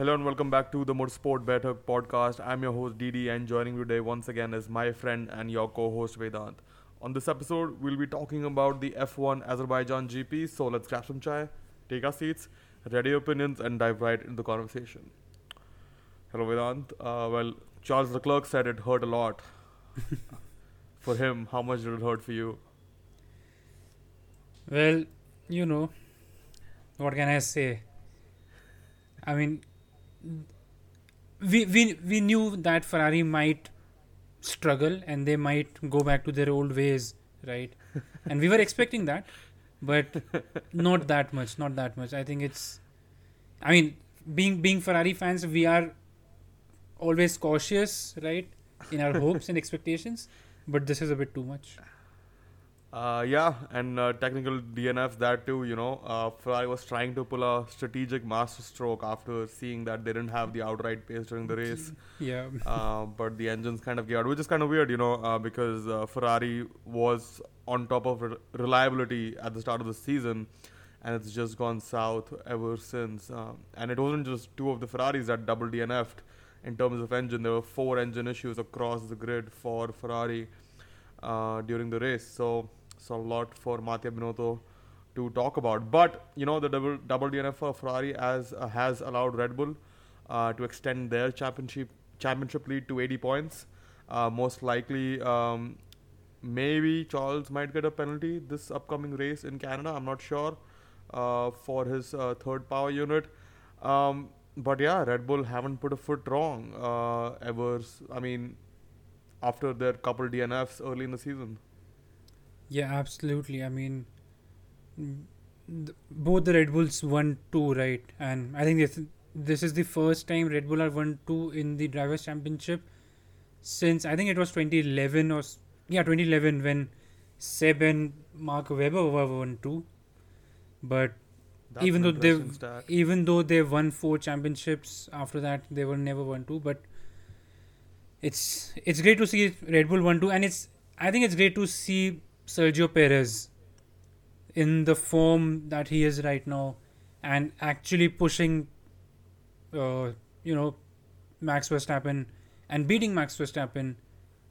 Hello and welcome back to the Motorsport Better podcast. I'm your host Didi, and joining today once again is my friend and your co-host Vedant. On this episode, we'll be talking about the F1 Azerbaijan GP. So let's grab some chai, take our seats, ready opinions, and dive right into the conversation. Hello Vedant. Uh, well, Charles Leclerc said it hurt a lot. for him, how much did it hurt for you? Well, you know, what can I say? I mean, we we we knew that Ferrari might struggle and they might go back to their old ways, right? and we were expecting that, but not that much, not that much. I think it's, I mean, being being Ferrari fans, we are always cautious, right, in our hopes and expectations. But this is a bit too much. Uh, yeah, and uh, technical DNF that too. You know, uh, Ferrari was trying to pull a strategic masterstroke after seeing that they didn't have the outright pace during the race. Yeah. uh, but the engines kind of gave out, which is kind of weird, you know, uh, because uh, Ferrari was on top of re- reliability at the start of the season, and it's just gone south ever since. And it wasn't just two of the Ferraris that double DNF'd in terms of engine. There were four engine issues across the grid for Ferrari uh, during the race. So so a lot for Mattia Binotto to talk about. But you know the double double DNF for Ferrari as uh, has allowed Red Bull uh, to extend their championship championship lead to 80 points. Uh, most likely, um, maybe Charles might get a penalty this upcoming race in Canada. I'm not sure uh, for his uh, third power unit. Um, but yeah, Red Bull haven't put a foot wrong uh, ever. I mean, after their couple DNFs early in the season. Yeah, absolutely. I mean, mm, th- both the Red Bulls one two, right? And I think this this is the first time Red Bull have one two in the drivers' championship since I think it was 2011 or yeah 2011 when Seb and Mark Webber were one two. But That's Even though they've- even though they won four championships after that, they were never one two. But it's it's great to see Red Bull one two, and it's I think it's great to see Sergio Perez in the form that he is right now, and actually pushing, uh, you know, Max Verstappen and beating Max Verstappen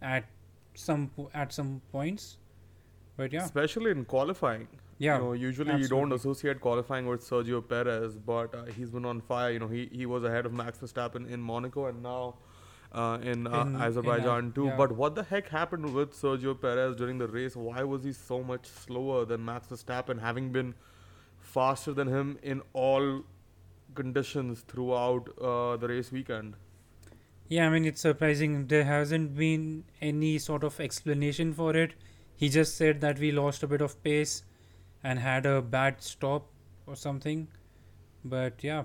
at some at some points. But yeah, especially in qualifying. yeah, You know, usually you don't associate qualifying with Sergio Perez, but uh, he's been on fire. You know, he, he was ahead of Max Verstappen in Monaco and now uh, in, uh, In- in, Azerbaijan uh, too. yeah. But what the heck happened with Sergio Perez during the race? Why was he so much slower than Max Verstappen, having been faster than him in all conditions throughout uh, the race weekend? Yeah, I mean, it's surprising. There hasn't been any sort of explanation for it. He just said that we lost a bit of pace and had a bad stop or something. But yeah,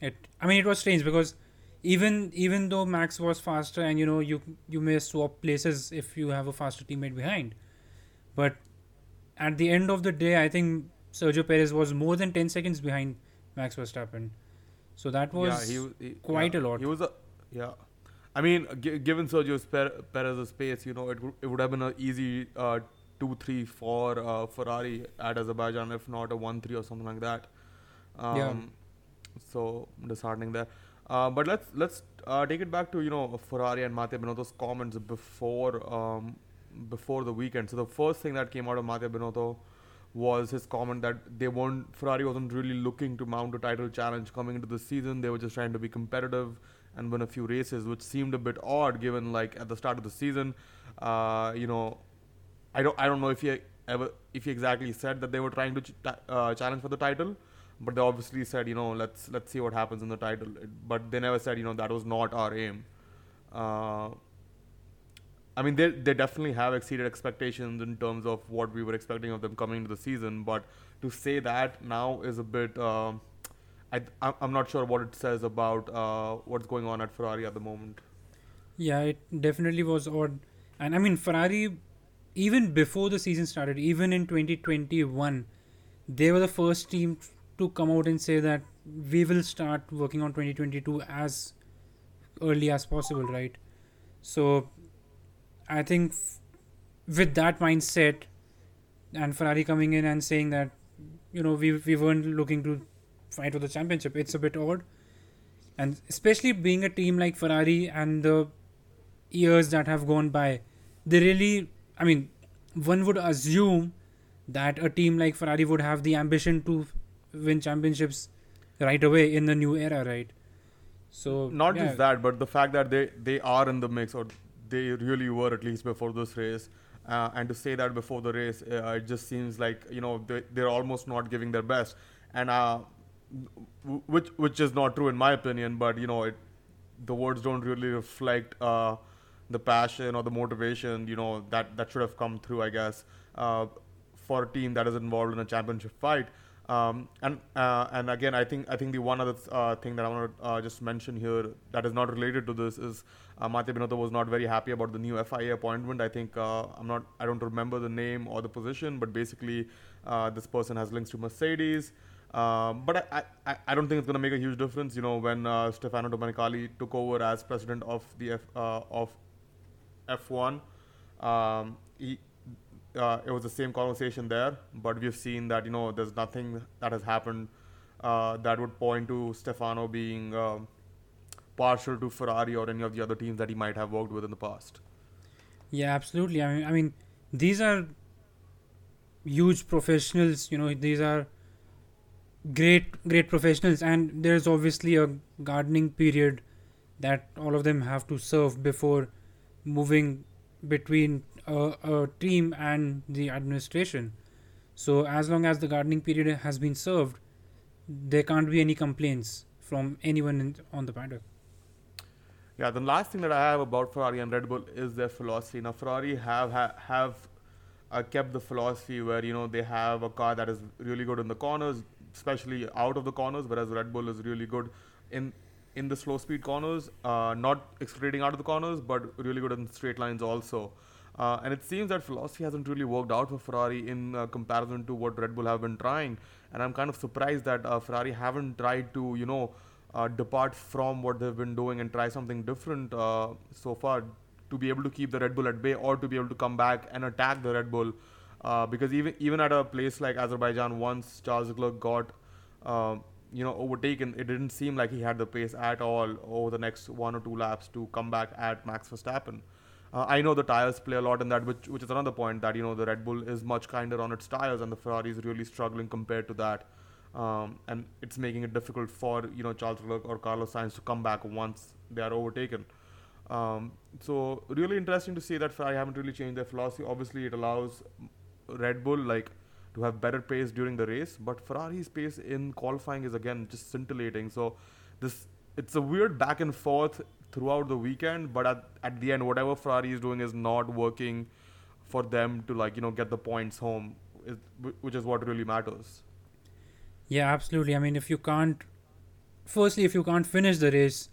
it. I mean, it was strange because even even though Max was faster, and you know, you you may swap places if you have a faster teammate behind, but at the end of the day, I think Sergio Perez was more than ten seconds behind Max Verstappen. So that was yeah, he, he, quite yeah, a lot. He was a yeah. I mean, g- given Sergio Per- Perez's pace, you know, it, would it would have been an easy uh, two three for uh, Ferrari at Azerbaijan, if not a one three or something like that. Um, Yeah. So disheartening there. Uh, but let's let's uh, take it back to you know Ferrari and Mattia Binotto's comments before um, before the weekend. So the first thing that came out of Mattia Binotto was his comment that they weren't Ferrari wasn't really looking to mount a title challenge coming into the season. They were just trying to be competitive and win a few races, which seemed a bit odd given like at the start of the season, uh, you know, I don't I don't know if he ever if he exactly said that they were trying to ch- uh, challenge for the title, but they obviously said you know let's let's see what happens in the title. But they never said you know that was not our aim. Uh, I mean, they they definitely have exceeded expectations in terms of what we were expecting of them coming into the season. But to say that now is a bit. um I I'm I'm not sure what it says about uh, what's going on at Ferrari at the moment. Yeah, it definitely was odd. And I mean, Ferrari, even before the season started, even in 2021, they were the first team to come out and say that we will start working on 2022 as early as possible, right? So I think f- with that mindset and Ferrari coming in and saying that, you know, we, we weren't looking to fight for the championship, it's a bit odd. and especially being a team like Ferrari and the years that have gone by, they really, I mean, one would assume that a team like Ferrari would have the ambition to win championships right away in the new era, right? So not yeah. just that, but the fact that they they are in the mix, or they really were at least before this race. Uh, and to say that before the race, uh, it just seems like you know they, they're almost not giving their best, and uh, w- which which is not true in my opinion. But you know, it, the words don't really reflect uh, the passion or the motivation. You know that that should have come through, I guess, uh, for a team that is involved in a championship fight. Um, and uh, and again, I think I think the one other uh, thing that I want to uh, just mention here that is not related to this is uh, Binotto was not very happy about the new FIA appointment. I think uh, I'm not I don't remember the name or the position, but basically uh, this person has links to Mercedes. Um, but I, I, I don't think it's going to make a huge difference. You know, when Stefano Domenicali took over as president of the F, of F1, um, he, uh, it was the same conversation there. But we've seen that you know there's nothing that has happened uh, that would point to Stefano being um partial to Ferrari or any of the other teams that he might have worked with in the past. Yeah, absolutely. I mean, I mean, these are huge professionals. You know, these are great, great professionals, and there's obviously a gardening period that all of them have to serve before moving between a, a team and the administration. So, as long as the gardening period has been served, there can't be any complaints from anyone in, on the paddock. Yeah, the last thing that I have about Ferrari and Red Bull is their philosophy. Now, Ferrari have ha- have uh, kept the philosophy where you know they have a car that is really good in the corners, especially out of the corners, whereas Red Bull is really good in in the slow speed corners, uh, not accelerating out of the corners, but really good in straight lines also. Uh, and it seems that philosophy hasn't really worked out for Ferrari in uh, comparison to what Red Bull have been trying. And I'm kind of surprised that uh, Ferrari haven't tried to, you know, uh, depart from what they've been doing and try something different uh, so far to be able to keep the Red Bull at bay or to be able to come back and attack the Red Bull. Uh, because even even at a place like Azerbaijan, once Charles Leclerc got you know overtaken, it didn't seem like he had the pace at all over the next one or two laps to come back at Max Verstappen. Uh, I know the tires play a lot in that, which which is another point that you know the Red Bull is much kinder on its tires, and the Ferrari is really struggling compared to that, um, and it's making it difficult for you know Charles Leclerc or Carlos Sainz to come back once they are overtaken. Um, so really interesting to see that Ferrari haven't really changed their philosophy. Obviously, it allows Red Bull like to have better pace during the race, but Ferrari's pace in qualifying is again just scintillating. So this it's a weird back and forth throughout the weekend, but at, at the end, whatever Ferrari is doing is not working for them to like you know get the points home, which is what really matters. Yeah, absolutely. I mean, if you can't, firstly, if you can't finish the race,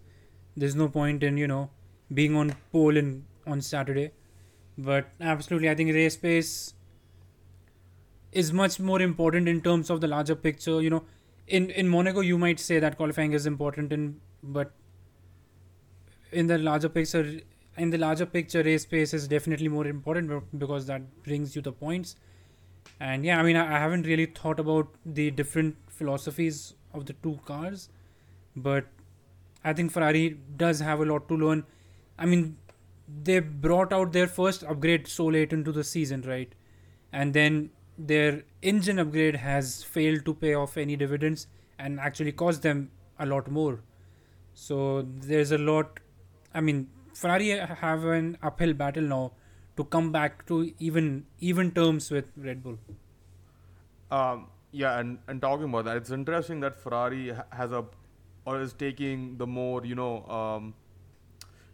there's no point in you know being on pole in on Saturday. But absolutely, I think race pace is much more important in terms of the larger picture. You know, in in Monaco, you might say that qualifying is important, in but in the larger picture, in the larger picture, race pace is definitely more important because that brings you the points. And yeah, I mean, I, I haven't really thought about the different philosophies of the two cars, but I think Ferrari does have a lot to learn. I mean, they brought out their first upgrade so late into the season, right? And then their engine upgrade has failed to pay off any dividends and actually cost them a lot more. So there's a lot. I mean, Ferrari have an uphill battle now to come back to even even terms with Red Bull. Um, yeah, and, and talking about that, it's interesting that Ferrari has a or is taking the more you know um,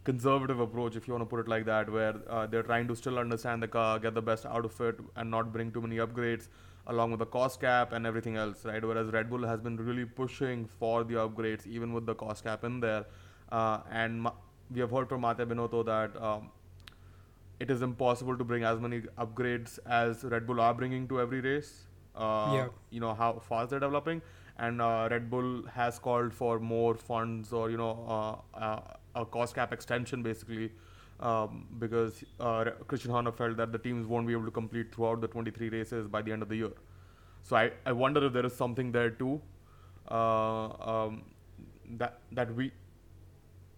conservative approach, if you want to put it like that, where uh, they're trying to still understand the car, get the best out of it, and not bring too many upgrades, along with the cost cap and everything else, right? Whereas Red Bull has been really pushing for the upgrades, even with the cost cap in there, uh, and we have heard from Mattia Binotto that. Um, it is impossible to bring as many upgrades as Red Bull are bringing to every race. Uh, Yeah. You know how fast they're developing, and uh, Red Bull has called for more funds or you know uh, uh, a cost cap extension basically, um, because uh, Christian Horner felt that the teams won't be able to complete throughout the 23 races by the end of the year. So I, I wonder if there is something there too. Uh, um, that that we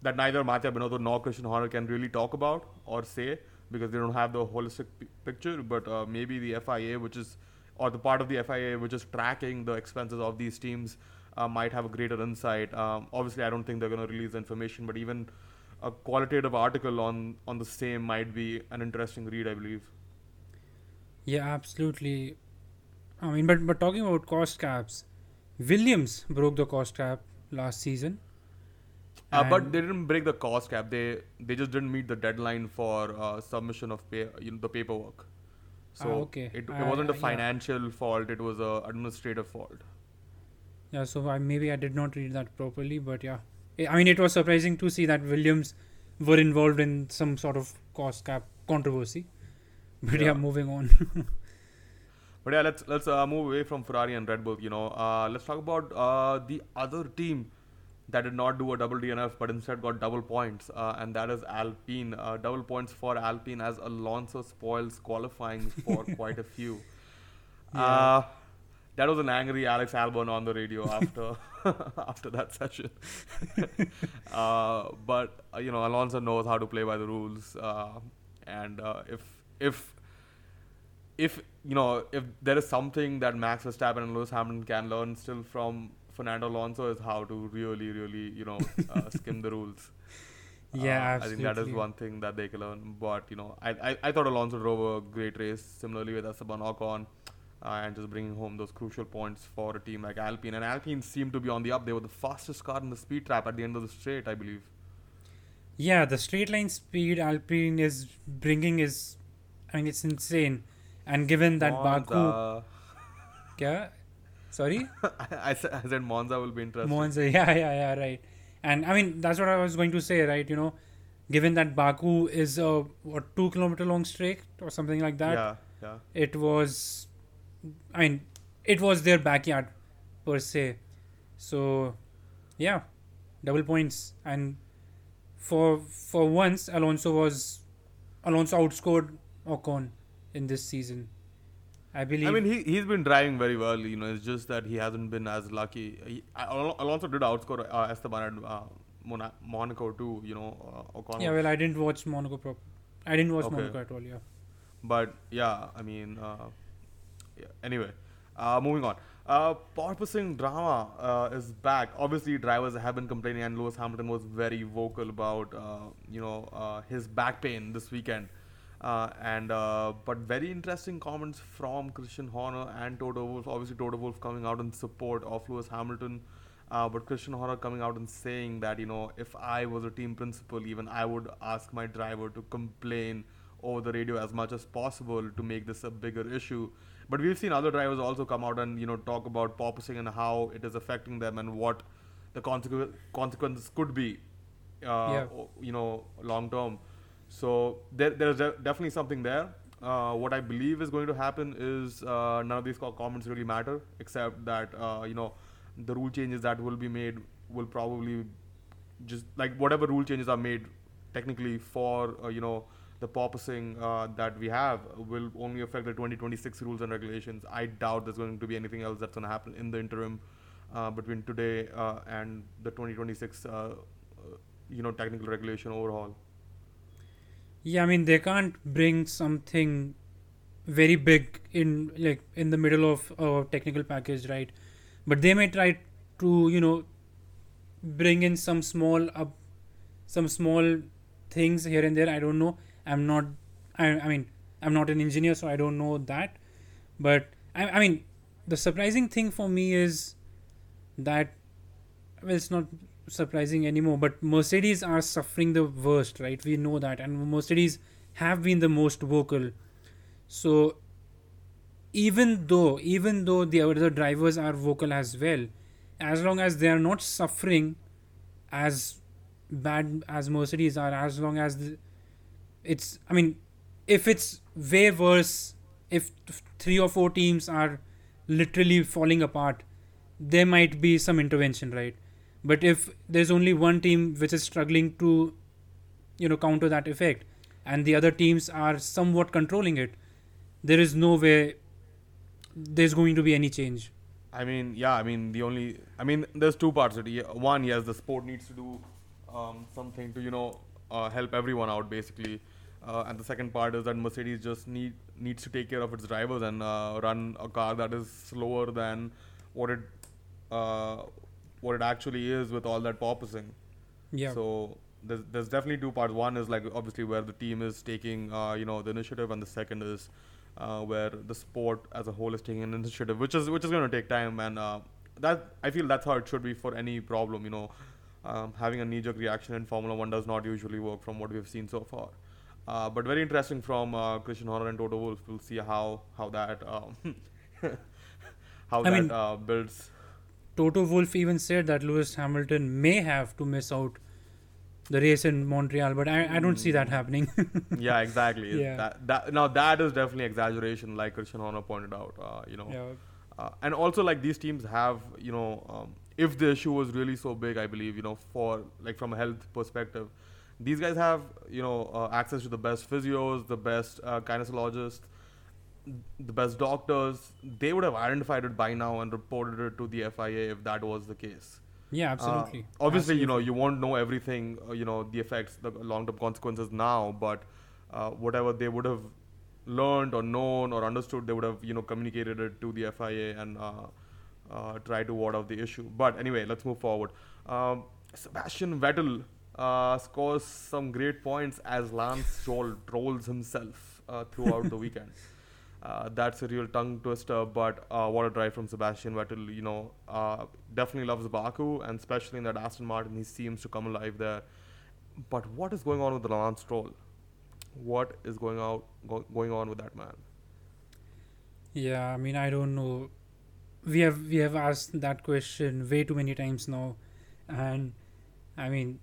that neither Mattia Binotto nor Christian Horner can really talk about or say because they don't have the holistic p- picture. But uh, maybe the FIA, which is or the part of the FIA which is tracking the expenses of these teams, uh, might have a greater insight. Um, obviously, I don't think they're going to release information, but even a qualitative article on on the same might be an interesting read, I believe. Yeah, absolutely. I mean, but but talking about cost caps, Williams broke the cost cap last season. Uh, but they didn't break the cost cap. They they just didn't meet the deadline for uh, submission of pay, you know, the paperwork. So Ah, okay. it, it I- wasn't a I- yeah. financial fault. It was a administrative fault. Yeah, so I maybe I did not read that properly, but yeah, I I mean it was surprising to see that Williams were involved in some sort of cost cap controversy. But yeah, Yeah. moving on. But yeah, let's let's uh, move away from Ferrari and Red Bull. You know, uh, let's talk about uh, the other team that did not do a double DNF but instead got double points, uh, and that is Alpine. Uh, double points for Alpine as Alonso spoils qualifying for quite a few. Yeah. Uh, that was an angry Alex Albon on the radio after after that session. uh, but uh, you know, Alonso knows how to play by the rules, uh, and uh, if if if you know if there is something that Max Verstappen and Lewis Hamilton can learn still from Fernando Alonso is how to really, really you know uh, skim the rules. Yeah, Uh, I think that is one thing that they can learn. But you know, I I, I thought Alonso drove a great race, similarly with Esteban Ocon, uh, and just bringing home those crucial points for a team like Alpine. And Alpine seemed to be on the up. They were the fastest car in the speed trap at the end of the straight, I believe. yeah, the straight line speed Alpine is bringing is, I mean it's insane, and given that Baku, Monza. yeah, sorry. I, I said, Monza will be interesting. Monza, yeah, yeah, yeah, right. And I mean, that's what I was going to say, right? You know, given that Baku is a what two kilometer long straight or something like that, yeah, yeah. it was, I mean, it was their backyard per se. So, yeah, double points. And for for once, Alonso was Alonso outscored Ocon in this season. I believe. I mean, he he's been driving very well. You know, it's just that he hasn't been as lucky. He, Al- Alonso did outscore uh, Esteban at uh, Mona- Monaco too. You know, uh, Ocon. yeah, well, I didn't watch Monaco prop. I didn't watch Okay. Monaco at all. Yeah. But yeah, I mean, uh, yeah. Anyway, uh, moving on. Uh, porpoising drama uh, is back. Obviously, drivers have been complaining, and Lewis Hamilton was very vocal about uh, you know uh, his back pain this weekend. Uh, and uh, but very interesting comments from Christian Horner and Toto Wolff. Obviously, Toto Wolff coming out in support of Lewis Hamilton, uh, but Christian Horner coming out and saying that you know if I was a team principal, even I would ask my driver to complain over the radio as much as possible to make this a bigger issue. But we've seen other drivers also come out and you know talk about porpoising and how it is affecting them and what the consequ- consequences could be, uh, Yeah. you know, long term. So there, there's de- definitely something there. Uh, what I believe is going to happen is uh, none of these comments really matter, except that uh, you know the rule changes that will be made will probably just like whatever rule changes are made technically for uh, you know the porpoising uh, that we have will only affect the 2026 rules and regulations. I doubt there's going to be anything else that's going to happen in the interim uh, between today and the 2026 uh, uh, you know technical regulation overhaul. Yeah, I mean they can't bring something very big in like in the middle of a technical package, right? But they may try to you know bring in some small up, some small things here and there. I don't know. I'm not. I, I mean, I'm not an engineer, so I don't know that. But I, I mean, the surprising thing for me is that well, it's not surprising anymore. But Mercedes are suffering the worst, right? We know that, and Mercedes have been the most vocal. So even though, even though the other drivers are vocal as well, as long as they are not suffering as bad as Mercedes are, as long as the, it's, I mean, if it's way worse, if three or four teams are literally falling apart, there might be some intervention, right? But if there's only one team which is struggling to, you know, counter that effect, and the other teams are somewhat controlling it, there is no way there's going to be any change. I mean, yeah. I mean, the only. I mean, there's two parts to it. One, yes, the sport needs to do um, something to you know uh, help everyone out basically. Uh, and the second part is that Mercedes just need needs to take care of its drivers and uh, run a car that is slower than what it uh, what it actually is with all that porpoising. Yeah. So there's there's definitely two parts. One is like obviously where the team is taking uh, you know the initiative, and the second is uh, where the sport as a whole is taking an initiative, which is which is going to take time, and uh, that I feel that's how it should be for any problem. You know, um, having a knee-jerk reaction in Formula One does not usually work from what we've seen so far. Uh, but very interesting from uh, Christian Horner and Toto Wolff. We'll see how how that um, how I that mean- uh, builds. Toto Wolff even said that Lewis Hamilton may have to miss out the race in Montreal, but I, I don't see that Mm. happening. yeah, exactly. Yeah. That, that now that is definitely exaggeration, like Christian Horner pointed out. Uh, you know, yeah. uh, and also like these teams have, you know, um, if the issue was really so big, I believe, you know, for like from a health perspective, these guys have, you know, uh, access to the best physios, the best uh, kinesiologists, the best doctors. They would have identified it by now and reported it to the FIA if that was the case. Yeah, Uh, absolutely. obviously, you know, you won't know everything, uh, you know, the effects, the long-term consequences now, but uh, whatever they would have learned or known or understood, they would have, you know, communicated it to the FIA and uh, uh, try to ward off the issue. But anyway, let's move forward. Um, Sebastian Vettel uh, scores some great points as Lance Stroll trolls himself uh, throughout the weekend. Uh, that's a real tongue twister, but uh, what a drive from Sebastian Vettel. You know, uh, definitely loves Baku, and especially in that Aston Martin, he seems to come alive there. But what is going on with the Lance Stroll? What is going out go, going on with that man? Yeah, I mean, I don't know. We have we have asked that question way too many times now, and I mean,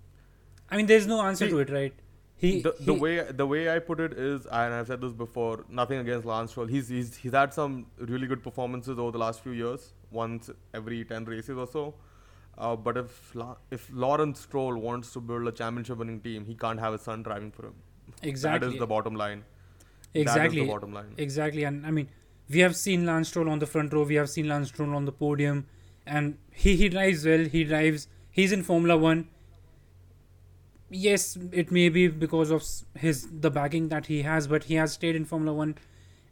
I mean, there's no answer See, to it, right? He, the, the way the way I put it is, and I've said this before, nothing against Lance Stroll. He's he's he's had some really good performances over the last few years, once every ten races or so. Uh, but if La- if Lawrence Stroll wants to build a championship-winning team, he can't have his son driving for him. exactly That is the bottom line. Exactly is the bottom line. exactly, and I mean, we have seen Lance Stroll on the front row. We have seen Lance Stroll on the podium, and he he drives well. He drives. He's in Formula One. Yes, it may be because of his the backing that he has, but he has stayed in Formula One,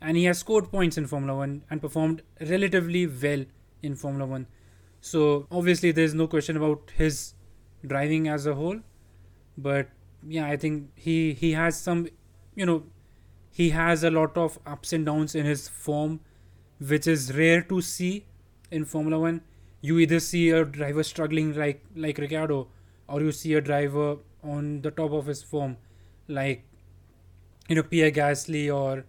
and he has scored points in Formula One and performed relatively well in Formula One. So obviously, there's no question about his driving as a whole, but yeah, I think he he has some, you know, he has a lot of ups and downs in his form, which is rare to see in Formula One. You either see a driver struggling like like Ricciardo, or you see a driver on the top of his form, like you know Pierre Gasly or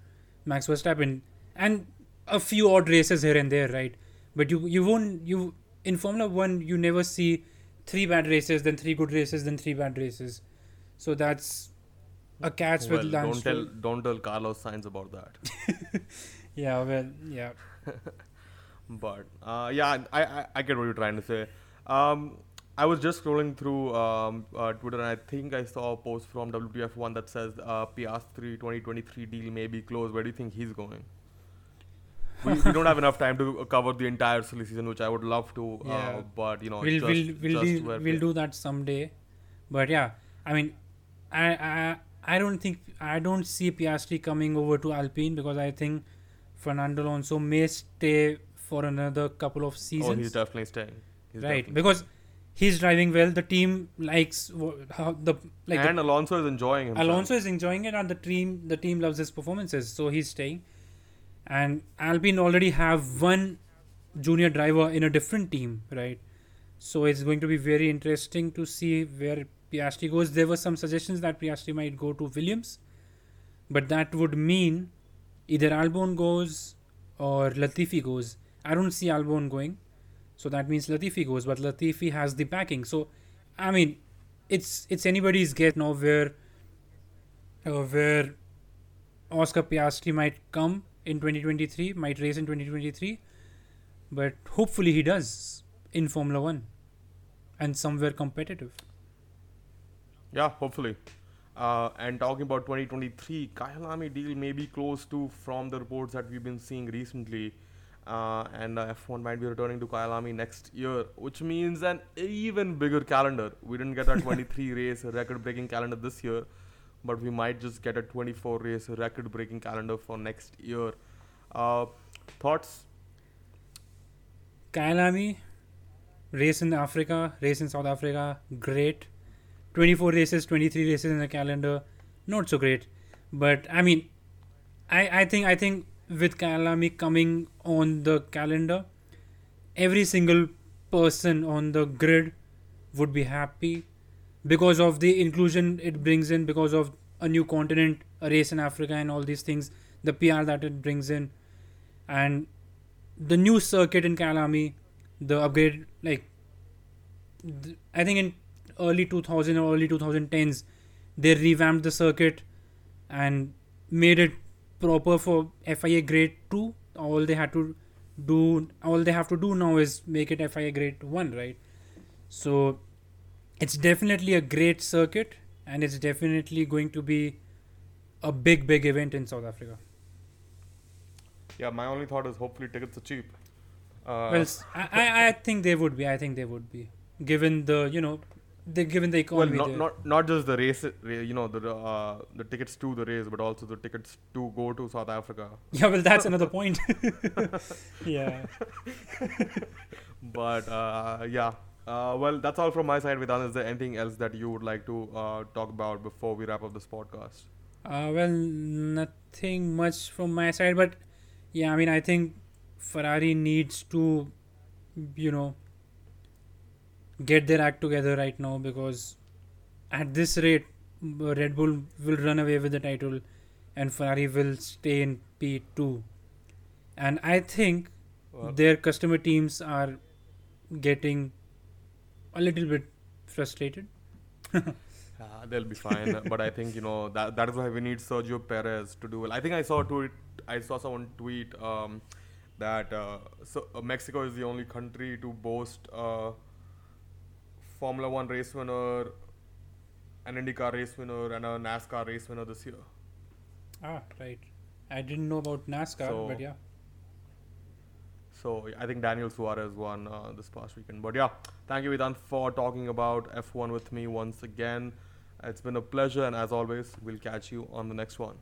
Max Verstappen, and a few odd races here and there, right? But you you won't you in Formula One you never see three bad races, then three good races, then three bad races. So that's a catch Well, with Lance don't tell don't tell Carlos Sainz about that. Yeah, well, yeah. But uh, yeah, I, I I get what you're trying to say. Um, I was just scrolling through um, uh, Twitter and I think I saw a post from WTF1 that says uh, Piastri 2023 deal may be closed. Where do you think he's going? we, we don't have enough time to cover the entire silly season, which I would love to. Uh, Yeah. but you know, we'll just, we'll we'll, do, we'll do that someday. But yeah, I mean, I I I don't think I don't see Piastri coming over to Alpine because I think Fernando Alonso may stay for another couple of seasons. Oh, he's definitely staying. He's right definitely because he's driving well. The team likes how the like the and Alonso is enjoying himself. Alonso is enjoying it, and the team the team loves his performances, so he's staying. And Alpine already have one junior driver in a different team, right? So it's going to be very interesting to see where Piastri goes. There were some suggestions that Piastri might go to Williams, but that would mean either Albon goes or Latifi goes. I don't see Albon going, so that means Latifi goes. But Latifi has the backing, so I mean, it's it's anybody's guess now where uh, where Oscar Piastri might come in 2023, might race in 2023, but hopefully he does in Formula One and somewhere competitive. Yeah, hopefully. Uh, and talking about 2023, Kyalami deal may be close to from the reports that we've been seeing recently. Uh, and uh, F1 might be returning to Kyalami next year, which means an even bigger calendar. We didn't get a 23 race record breaking calendar this year, but we might just get a 24 race record breaking calendar for next year. Uh, thoughts? Kyalami, race in Africa, race in South Africa, great. 24 races, 23 races in the calendar, not so great. But I mean, I, I think I think with Kyalami coming on the calendar, every single person on the grid would be happy because of the inclusion it brings in, because of a new continent, a race in Africa, and all these things, the PR that it brings in, and the new circuit in Kyalami, the upgrade, like th- I think in early 2000 or early 2010s, they revamped the circuit and made it proper for FIA grade 2 all they had to do all they have to do now is make it FIA grade 1 right so it's definitely a great circuit and it's definitely going to be a big big event in South Africa Yeah, my only thought is hopefully tickets are cheap. Uh, well I, I I think they would be I think they would be given the you know the given the economy. well, not, not not just the race, you know, the uh, the tickets to the race, but also the tickets to go to South Africa. yeah well that's another point yeah But uh, yeah, uh, well, that's all from my side. Vedant, is there anything else that you would like to uh, talk about before we wrap up this podcast? Uh, well, nothing much from my side, but yeah, I mean, I think Ferrari needs to, you know, get their act together right now because at this rate, Red Bull will run away with the title and Ferrari will stay in P2. And I think Well, their customer teams are getting a little bit frustrated. Uh, they'll be fine, but I think you know that that is why we need Sergio Perez to do well. I think I saw tweet. I saw someone tweet um, that uh, so uh, Mexico is the only country to boast uh, Formula One race winner, an IndyCar race winner, and a NASCAR race winner this year. Ah, right. I didn't know about NASCAR, So- but yeah. So I think Daniel Suarez won uh, this past weekend. But yeah, thank you, Vedant, for talking about F1 with me once again. It's been a pleasure, and as always, we'll catch you on the next one.